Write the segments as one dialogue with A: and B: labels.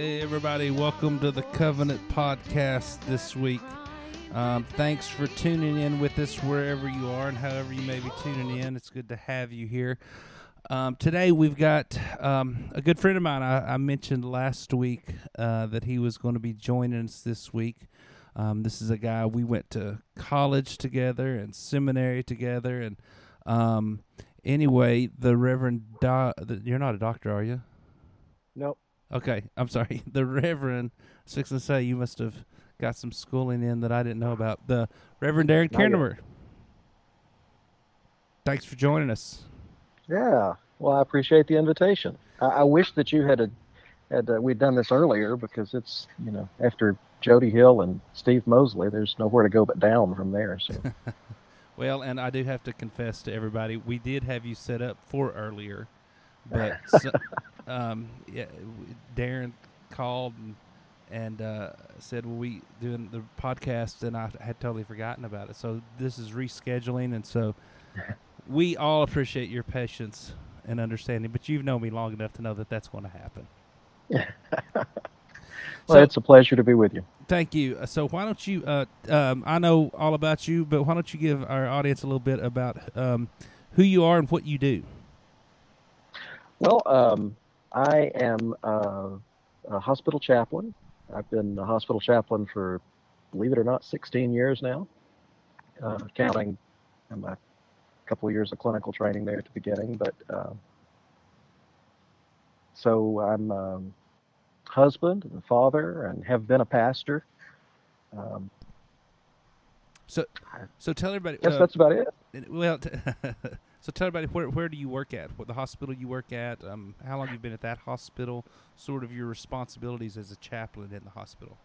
A: Hey, everybody, welcome to the Covenant Podcast this week. Um, thanks for tuning in with us wherever you are and however you may be tuning in. It's good to have you here. Um, today, we've got um, a good friend of mine. I, I mentioned last week uh, that he was going to be joining us this week. Um, this is a guy we went to college together and seminary together. And um, anyway, the Reverend, Do- the, you're not a doctor, are you?
B: Nope.
A: Okay, I'm sorry. The Reverend, fixing to say you must have got some schooling in that I didn't know about. The Reverend Darren. Kennemer. Thanks for joining us.
B: Yeah. Well, I appreciate the invitation. I, I wish that you had a, had uh, we'd done this earlier because it's you know after Jody Hill and Steve Mosley, there's nowhere to go but down from there. So
A: Well, and I do have to confess to everybody, we did have you set up for earlier, but so, um, yeah, Darren called and, and uh, said, "Well, we doing the podcast," and I had totally forgotten about it. So this is rescheduling, and so we all appreciate your patience and understanding. But you've known me long enough to know that that's going to happen.
B: well,
A: So-
B: it's a pleasure to be with you.
A: Thank you. Uh, So why don't you? Uh, um, I know all about you, but why don't you give our audience a little bit about um, who you are and what you do?
B: Well, um, I am uh, a hospital chaplain. I've been a hospital chaplain for, believe it or not, 16 years now, uh, counting my couple of years of clinical training there at the beginning. But uh, so I'm um, husband and father, and have been a pastor. Um,
A: So, so tell everybody.
B: guess
A: uh,
B: that's about it.
A: well, t- so tell everybody where where do you work at? What the hospital you work at? Um, how long you've been at that hospital? Sort of your responsibilities as a chaplain in the hospital.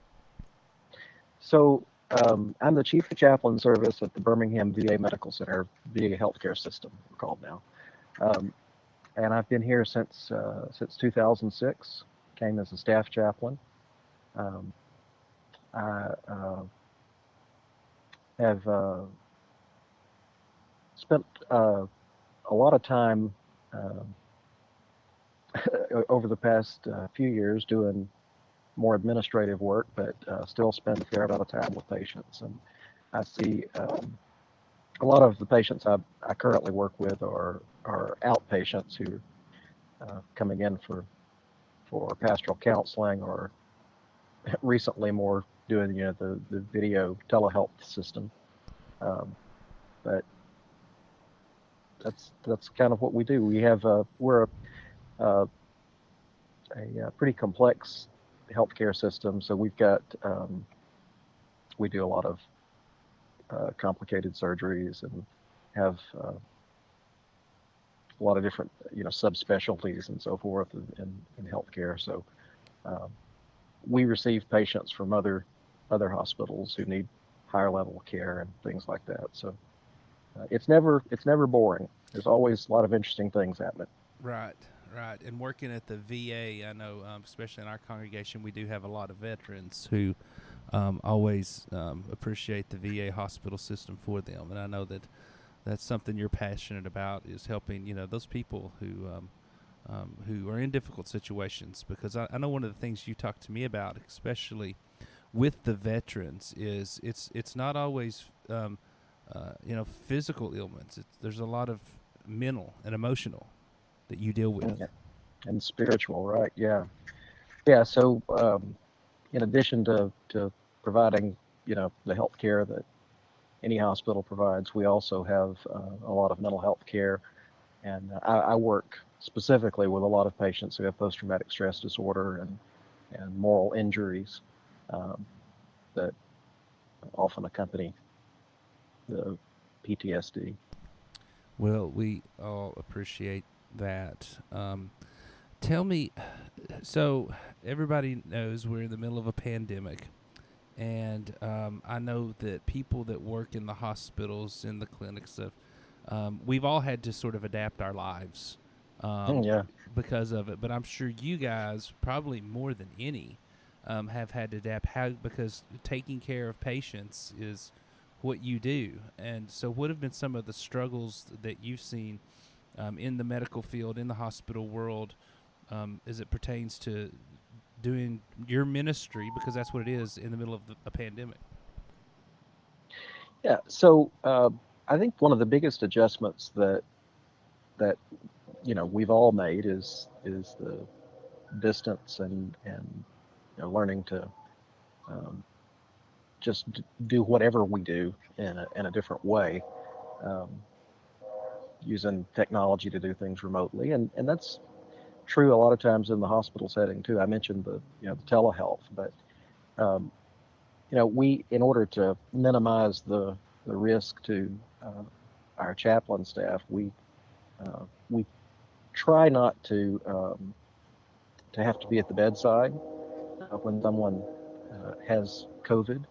B: So um, I'm the chief of chaplain service at the Birmingham VA Medical Center, VA Healthcare System, we're called now. Um, and I've been here since uh, since 2006. Came as a staff chaplain. Um, I uh, have uh, spent uh, a lot of time um over the past uh, few years doing more administrative work, but uh, still spend a fair amount of time with patients. And I see um, a lot of the patients I, I currently work with are, are outpatients who are uh, coming in for for pastoral counseling or recently more doing you know the, the video telehealth system. Um, but that's that's kind of what we do. We have a we're a, a, uh pretty complex healthcare system. So we've got um, we do a lot of uh, complicated surgeries and have uh, a lot of different you know subspecialties and so forth in, in, in healthcare. So um, we receive patients from other other hospitals who need higher level care and things like that. So uh, it's never it's never boring. There's always a lot of interesting things happening.
A: Right, right. And working at the VA, I know, um, especially in our congregation, we do have a lot of veterans who um, always um, appreciate the VA hospital system for them. And I know that that's something you're passionate about is helping, you know, those people who um, um, who are in difficult situations. Because I, I know one of the things you talked to me about, especially with the veterans, is it's it's not always um, uh, you know physical ailments. It's, there's a lot of mental and emotional that you deal with.
B: And spiritual, right? Yeah, yeah. So, um, in addition to to providing, you know, the health care that any hospital provides, we also have uh, a lot of mental health care, and uh, I, I work specifically with a lot of patients who have post-traumatic stress disorder and and moral injuries um, that often accompany the PTSD.
A: Well, we all appreciate that. Um, tell me, so everybody knows we're in the middle of a pandemic, and um, I know that people that work in the hospitals, in the clinics, stuff, um, we've all had to sort of adapt our lives um,
B: Mm, yeah.
A: because of it. But I'm sure you guys, probably more than any, um, have had to adapt. How because taking care of patients is what you do, and so what have been some of the struggles that you've seen um, in the medical field, in the hospital world, um, as it pertains to doing your ministry because that's what it is in the middle of the, a pandemic.
B: Yeah. So uh, I think one of the biggest adjustments that that you know we've all made is is the distance and and you know learning to um, just do whatever we do in a, in a different way um, using technology to do things remotely and and that's true a lot of times in the hospital setting too i mentioned the you know the telehealth but um, you know we in order to minimize the the risk to uh, our chaplain staff we uh, we try not to um, to have to be at the bedside uh, when someone uh, has COVID.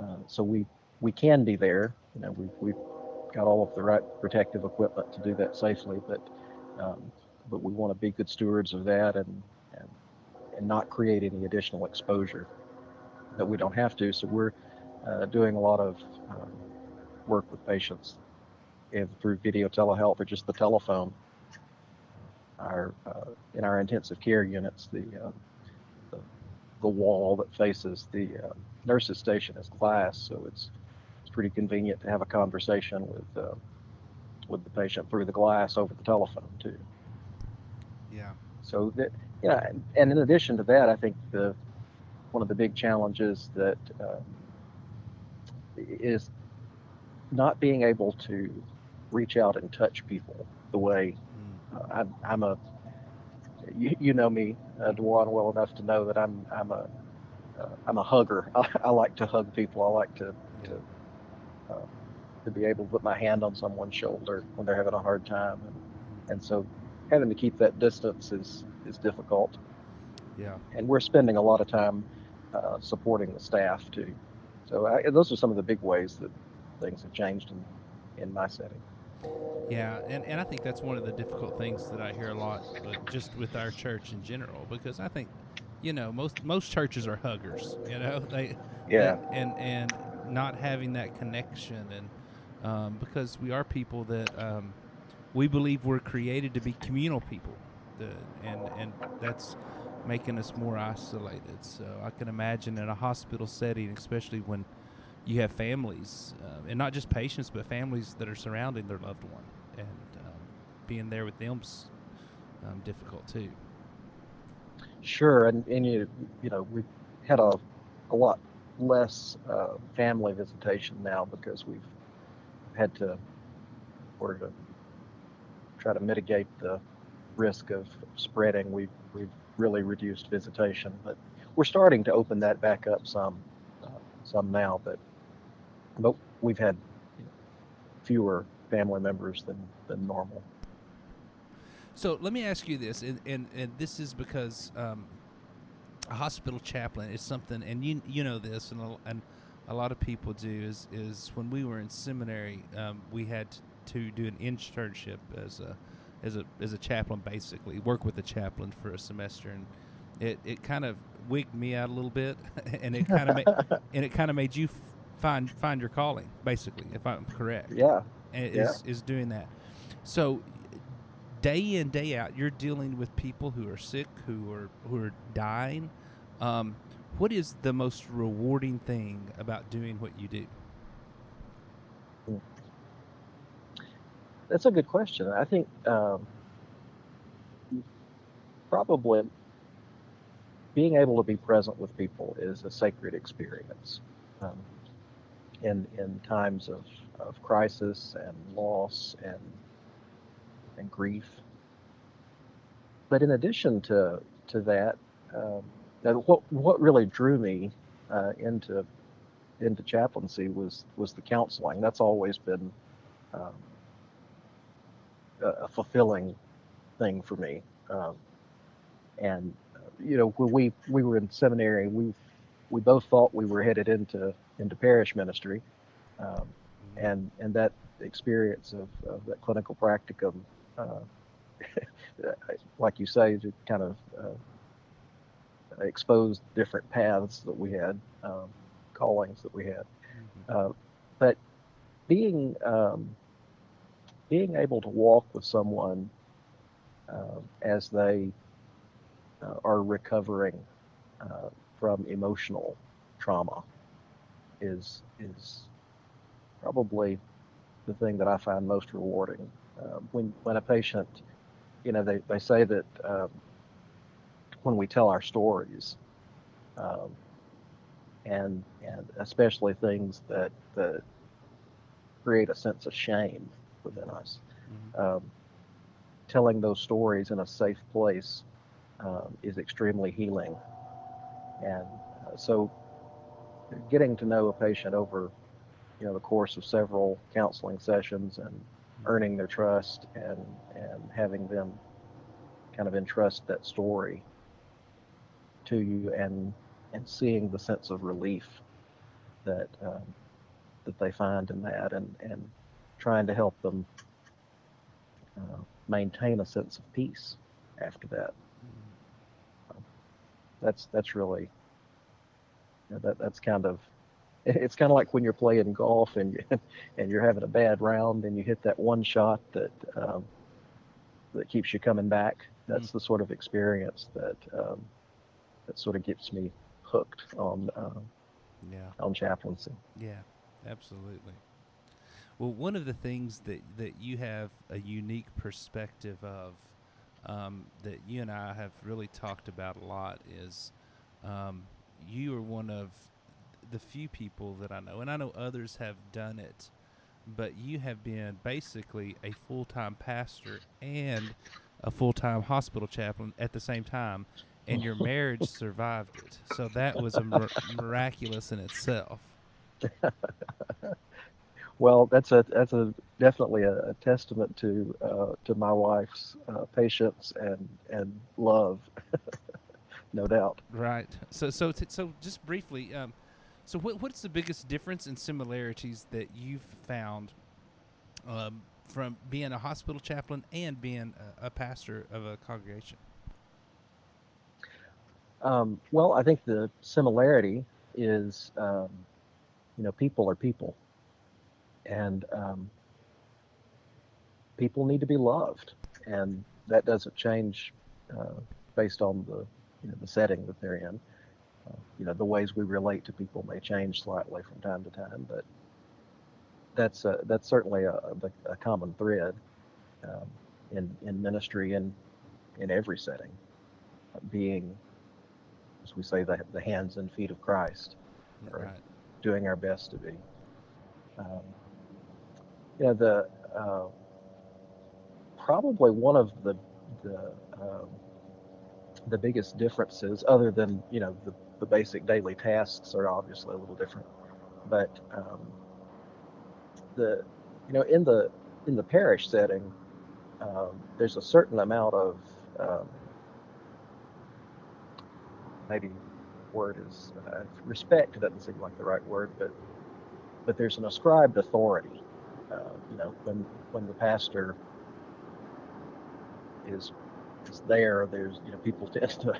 B: Uh, so we we can be there. You know, we we've got all of the right protective equipment to do that safely, but um, but we want to be good stewards of that and and and not create any additional exposure that we don't have to. So we're uh, doing a lot of um, work with patients and through video telehealth or just the telephone. Our uh, in our intensive care units, the uh, the, the wall that faces the uh, nurses station is glass, so it's it's pretty convenient to have a conversation with uh, with the patient through the glass over the telephone too.
A: Yeah.
B: So that yeah, and in addition to that, I think the one of the big challenges that uh, is not being able to reach out and touch people the way
A: Mm.
B: uh, I'm, I'm a you, you know me, uh, Dewan, well enough to know that I'm I'm a uh, I'm a hugger. I, I like to hug people. I like to to uh, to be able to put my hand on someone's shoulder when they're having a hard time, and, and so having to keep that distance is is difficult.
A: Yeah.
B: And we're spending a lot of time uh, supporting the staff too. So I, those are some of the big ways that things have changed in in my setting.
A: Yeah, and, and I think that's one of the difficult things that I hear a lot, but just with our church in general, because I think, you know, most most churches are huggers. You know, they
B: Yeah.
A: and and not having that connection, and um, because we are people that um, we believe we're created to be communal people, the, and and that's making us more isolated. So I can imagine in a hospital setting, especially when you have families, uh, and not just patients, but families that are surrounding their loved one, and um, being there with them's um, difficult too.
B: Sure, and, and you you know we've had a a lot less uh, family visitation now because we've had to or to try to mitigate the risk of spreading. We've we've really reduced visitation, but we're starting to open that back up some uh, some now. But but we've had fewer family members than than normal.
A: So let me ask you this, and and, and this is because um, a hospital chaplain is something, and you you know this, and a, and a lot of people do is is when we were in seminary, um, we had to do an internship as a as a as a chaplain, basically work with a chaplain for a semester, and it, it kind of wigged me out a little bit, and it kind of ma- and it kind of made you f- find find your calling, basically, if I'm correct
B: Yeah.
A: and
B: Yeah.
A: is is doing that. So day in day out, you're dealing with people who are sick, who are who are dying. Um, what is the most rewarding thing about doing what you do?
B: That's a good question. I think um, probably being able to be present with people is a sacred experience. Um, in in times of, of crisis and loss and and grief. But in addition to to that, um, what what really drew me uh, into into chaplaincy was was the counseling. That's always been um, a, fulfilling thing for me. Um, and you know, when we we were in seminary, we we both thought we were headed into into parish ministry, um, and and that experience of, of that clinical practicum, like you say, to kind of uh, exposed different paths that we had, um, callings that we had.
A: Mhm.
B: Uh, but being um, being able to walk with someone um as they uh, are recovering uh, from emotional trauma is is probably the thing that I find most rewarding. Uh, when when a patient, you know, they, they say that um, when we tell our stories, um, and and especially things that that create a sense of shame within us,
A: Mhm.
B: um, telling those stories in a safe place um, is extremely healing. And uh, so, getting to know a patient over, you know, the course of several counseling sessions and earning their trust and and having them kind of entrust that story to you and and seeing the sense of relief that um, that they find in that and and trying to help them uh, maintain a sense of peace after that
A: Mhm.
B: that's that's really you know, that that's kind of it's kind of like when you're playing golf and you, and you're having a bad round and you hit that one shot that um, that keeps you coming back. That's the sort of experience that um, that sort of gets me hooked on um,
A: Yeah.
B: on chaplaincy.
A: Yeah, absolutely. Well, one of the things that, that you have a unique perspective of um, that you and I have really talked about a lot is um, you are one of the few people that I know, and I know others have done it, but you have been basically a full time pastor and a full time hospital chaplain at the same time, and your marriage survived it. So that was a mir- miraculous in itself.
B: Well, that's a that's a definitely a, a testament to uh, to my wife's uh, patience and and love, no doubt.
A: Right. So so t- so just briefly, um, so what what's the biggest difference and similarities that you've found um, from being a hospital chaplain and being a, a pastor of a congregation?
B: Um, well, I think the similarity is, um, you know, people are people, and um, people need to be loved, and that doesn't change uh, based on the, you know, the setting that they're in. Uh, you know, the ways we relate to people may change slightly from time to time, but that's uh, that's certainly a, a, a common thread um, in in ministry and in every setting, being as we say, the, the hands and feet of Christ, Right.
A: Right.
B: doing our best to be. Um, you know, the uh, probably one of the the um, the biggest differences, other than you know the, the basic daily tasks, are obviously a little different, but um, the you know in the in the parish setting, um, there's a certain amount of um, maybe word is uh, respect doesn't seem like the right word, but but there's an ascribed authority. Uh, you know, when when the pastor is is there, there's you know people tend to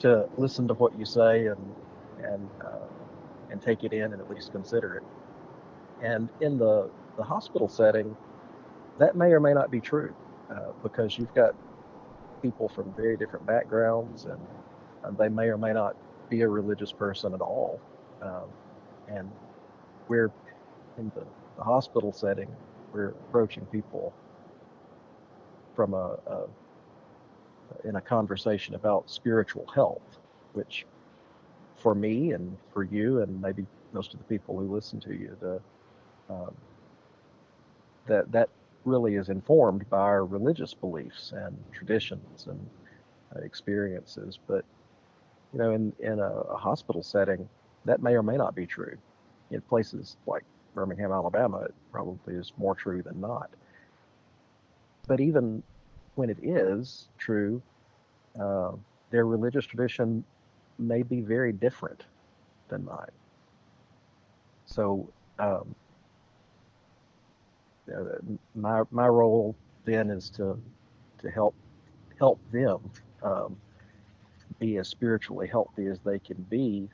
B: to listen to what you say and and uh, and take it in and at least consider it. And in the the hospital setting, that may or may not be true uh, because you've got people from very different backgrounds and uh, they may or may not be a religious person at all. Um, and we're in the, the hospital setting, we're approaching people from a, a in a conversation about spiritual health, which for me and for you and maybe most of the people who listen to you, the um, that that really is informed by our religious beliefs and traditions and uh, experiences. But you know, in in a, a hospital setting, that may or may not be true. In places like Birmingham, Alabama, it probably is more true than not. But even when it is true, uh, their religious tradition may be very different than mine. So, um, uh, my my role then is to to help help them um, be as spiritually healthy as they can be,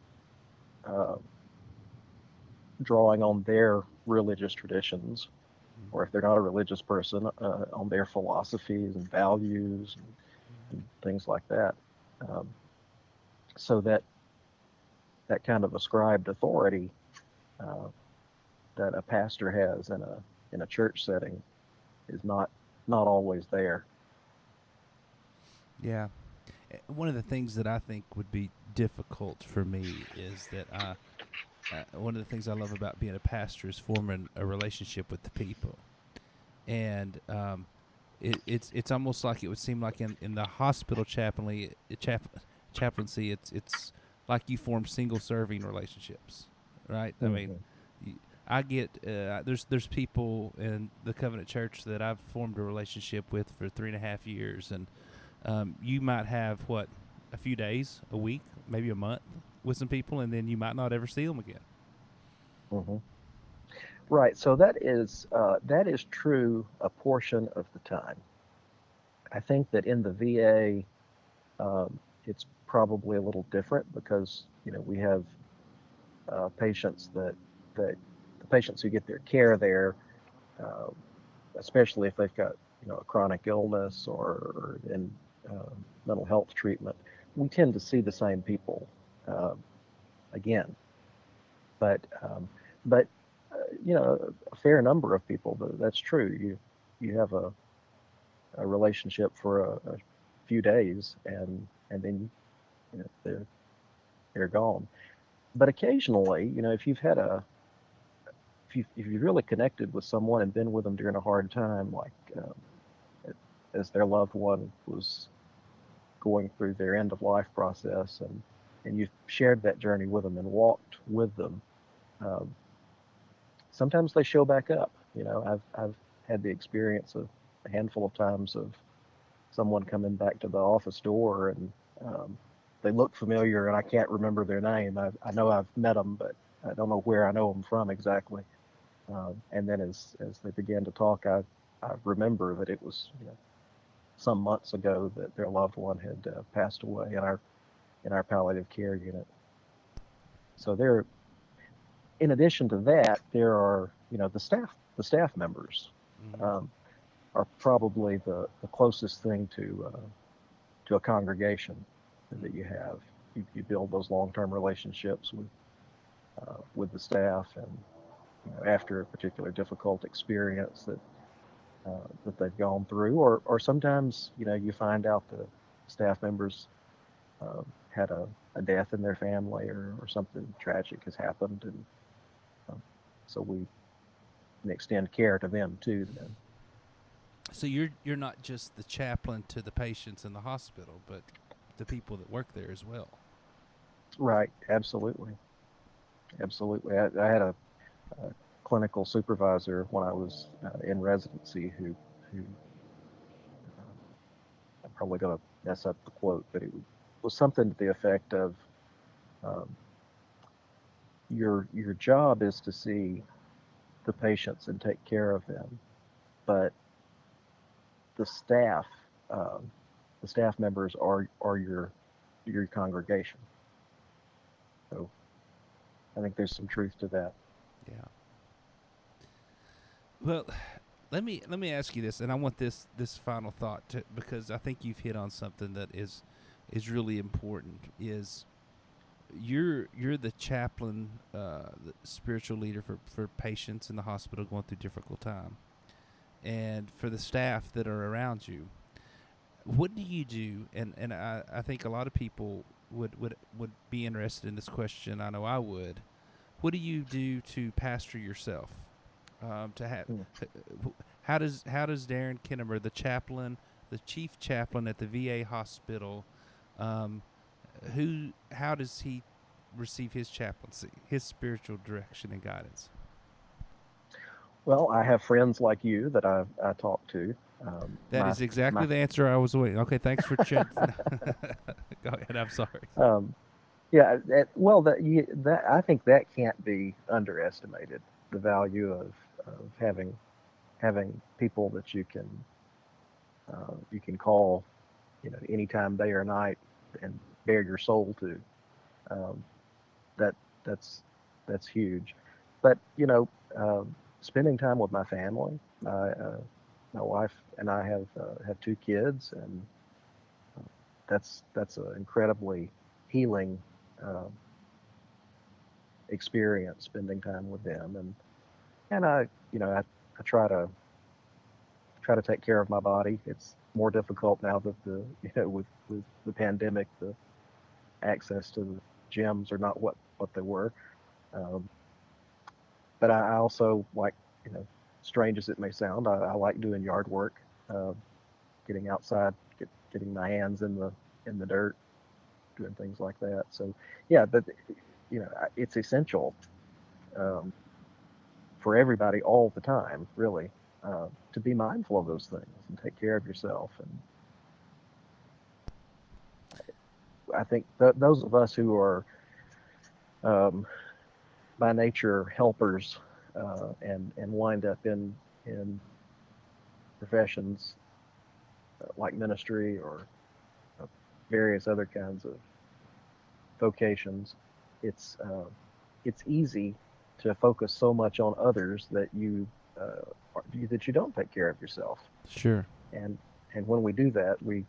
B: uh, drawing on their religious traditions, or if they're not a religious person, uh, on their philosophies and values and, and things like that. Um, so that that kind of ascribed authority uh, that a pastor has in a in a church setting is not not always there.
A: Yeah. Eh, One of the things that I think would be difficult for me is that I, uh, one of the things I love about being a pastor is forming a relationship with the people, and um, it, it's it's almost like it would seem like in, in the hospital chaplaincy, chap, chaplaincy, it's it's like you form single serving relationships, right? I mean, I get uh, there's there's people in the Covenant Church that I've formed a relationship with for three and a half years, and um, you might have what a few days, a week, maybe a month with some people, and then you might not ever see them again.
B: hmm Right. So that is uh, that is true a portion of the time. I think that in the VA, um, it's probably a little different because you know we have uh, patients that that the patients who get their care there, uh, especially if they've got you know a chronic illness or, or in uh, mental health treatment, we tend to see the same people uh, again. But um, but uh, you know a fair number of people th- that's true you you have a a relationship for a, a few days and and then you know they're they're gone but occasionally you know if you've had a if you if you've really connected with someone and been with them during a hard time like um, as their loved one was going through their end of life process and and you've shared that journey with them and walked with them um, sometimes they show back up. You know, I've I've had the experience of a handful of times of someone coming back to the office door and um, they look familiar and I can't remember their name. I, I know I've met them, but I don't know where I know them from exactly. Um, and then as as they began to talk, I I remember that it was you know some months ago that their loved one had uh, passed away in our in our palliative care unit. So there in addition to that, there are, you know, the staff, the staff members um, are probably the, the closest thing to uh, to a congregation that you have. You, you build those long-term relationships with uh, with the staff, and you know, after a particular difficult experience that uh, that they've gone through, or or sometimes you know you find out the staff members uh, had a, a death in their family or, or something tragic has happened, and um, so we extend care to them too. Then.
A: So you're you're not just the chaplain to the patients in the hospital, but the people that work there as well.
B: Right, absolutely, absolutely. I, I had a, a clinical supervisor when I was uh, in residency who who uh, I'm probably going to mess up the quote, but it was something to the effect of um, your your job is to see the patients and take care of them, but the staff um, the staff members are are your your congregation. So I think there's some truth to that.
A: Yeah. Well, let me let me ask you this, and I want this this final thought to, because I think you've hit on something that is is really important. Is you're you're the chaplain, uh, the spiritual leader for for patients in the hospital going through difficult time, and for the staff that are around you. What do you do? And and I, I think a lot of people would would would be interested in this question. I know I would. What do you do to pastor yourself? Um, to have
B: Hmm.
A: how does how does Darren Kennemer, the chaplain, the chief chaplain at the VA hospital, um, who how does he receive his chaplaincy, his spiritual direction and guidance?
B: Well, I have friends like you that I, I talk to. Um,
A: That
B: my-
A: is exactly
B: my-
A: the answer I was waiting. Okay, thanks for ch- Go ahead. I'm sorry.
B: Um, yeah, that, well, that, you, that I think that can't be underestimated. The value of, of having having people that you can uh, you can call, you know, anytime, day or night, and bare your soul to. Um, that that's that's huge. But you know, um, spending time with my family, my uh, my wife and I have uh, have two kids, and uh, that's that's an incredibly healing um, experience spending time with them, and and I you know I, I try to try to take care of my body. It's more difficult now that the you know with with the pandemic the access to the gyms are not what what they were. Um, but I, also like you know strange as it may sound, I, I like doing yard work, uh, getting outside, get, getting my hands in the in the dirt, doing things like that. So yeah, but you know it's essential um, for everybody all the time, really, uh, to be mindful of those things and take care of yourself. And I think th- those of us who are um, by nature helpers uh, and and wind up in in professions uh, like ministry or uh, various other kinds of vocations, it's uh, it's easy to focus so much on others that you uh, that you don't take care of yourself.
A: Sure.
B: And and when we do that, we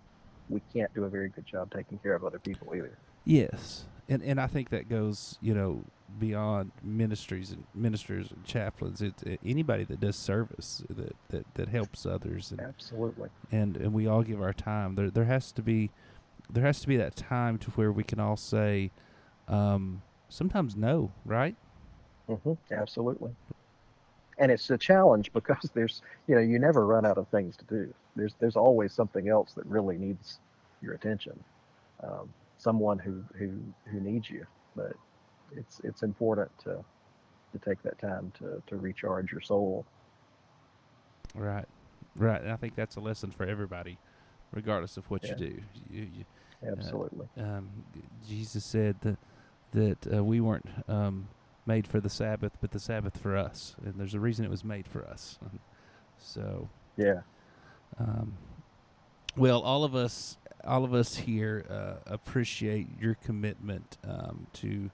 B: we can't do a very good job taking care of other people either.
A: Yes, and and I think that goes, you know, beyond ministries and ministers and chaplains. It's uh, anybody that does service that that, that helps others, and,
B: Absolutely.
A: and and we all give our time. There there has to be there has to be that time to where we can all say, um, sometimes no, right?
B: hmm Absolutely. And it's a challenge because there's, you know, you never run out of things to do. There's there's always something else that really needs your attention. Um, someone who who who needs you. But it's it's important to to take that time to to recharge your soul.
A: Right, right. And I think that's a lesson for everybody, regardless of what
B: Yeah.
A: you do. You, you,
B: Absolutely.
A: um, Jesus said that that uh, we weren't um, made for the Sabbath, but the Sabbath for us, and there's a reason it was made for us. so,
B: Yeah.
A: um, well, all of us, all of us here uh, appreciate your commitment um, to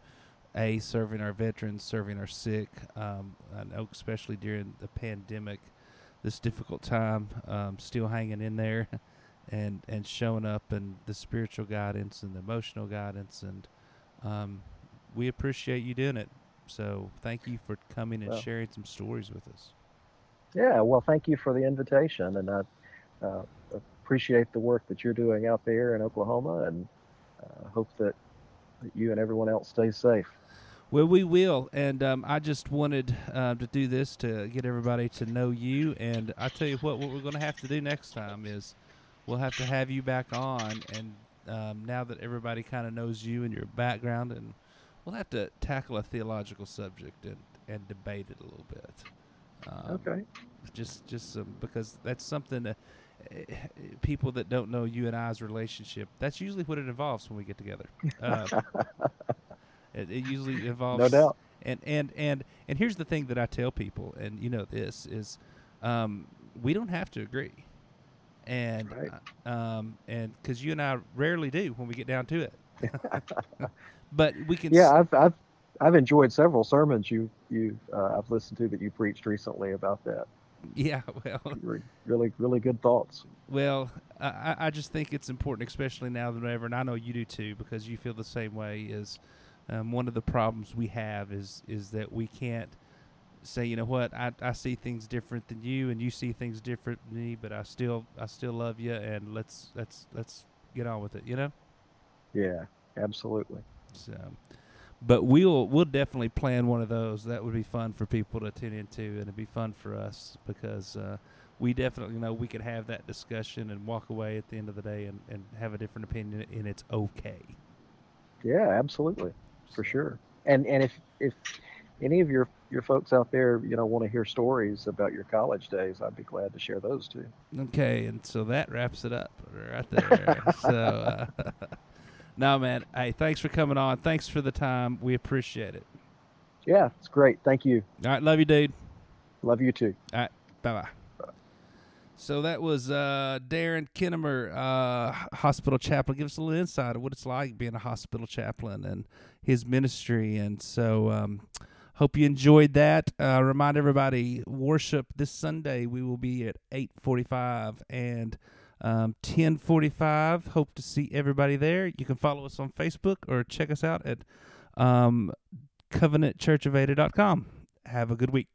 A: a serving our veterans, serving our sick. Um, I know, especially during the pandemic, this difficult time, um, still hanging in there, and and showing up and the spiritual guidance and the emotional guidance, and um, we appreciate you doing it. So, thank you for coming and
B: Well.
A: sharing some stories with us.
B: Yeah. Well, thank you for the invitation, and I uh, appreciate the work that you're doing out there in Oklahoma, and uh, hope that, that you and everyone else stays safe.
A: Well, we will, and um, I just wanted uh, to do this to get everybody to know you. And I tell you what, what we're going to have to do next time is we'll have to have you back on. And um, now that everybody kind of knows you and your background, and we'll have to tackle a theological subject and, and debate it a little bit. Um,
B: Okay.
A: Just, just some because that's something that eh, people that don't know you and I's relationship. That's usually what it involves when we get together. Uh, it, it usually involves
B: No doubt.
A: and and and and here's the thing that I tell people, and you know this is, um, we don't have to agree, and
B: Right.
A: uh, um, and because you and I rarely do when we get down to it, but we can.
B: Yeah, I've I've I've enjoyed several sermons you you uh, I've listened to that you preached recently about that.
A: yeah. Well,
B: Really really good thoughts.
A: well, I, I- I just think it's important, especially now than ever, and I know you do too, because you feel the same way. Is um, one of the problems we have is is that we can't say, you know what, I, I see things different than you, and you see things different than me, but I still I still love you, and let's let's let's get on with it, you know.
B: Yeah, absolutely.
A: So, but we'll we'll definitely plan one of those. That would be fun for people to tune into, and it'd be fun for us because uh, we definitely know we could have that discussion and walk away at the end of the day and, and have a different opinion, and it's okay.
B: Yeah, absolutely. For sure. And and if if any of your your folks out there, you know, want to hear stories about your college days, I'd be glad to share those too.
A: Okay, and so that wraps it up right there. so, uh, no, man. Hey, thanks for coming on. Thanks for the time. We appreciate it.
B: Yeah, it's great. Thank you.
A: All right, love you, dude.
B: Love you too. All right.
A: Bye bye. So that was uh, Darren Kennemer, uh, hospital chaplain. Give us a little insight of what it's like being a hospital chaplain and his ministry. And so, um, hope you enjoyed that. Uh, remind everybody, worship this Sunday. We will be at eight forty-five and um, ten forty-five. Hope to see everybody there. You can follow us on Facebook or check us out at um, covenantchurchofada.com. Have a good week.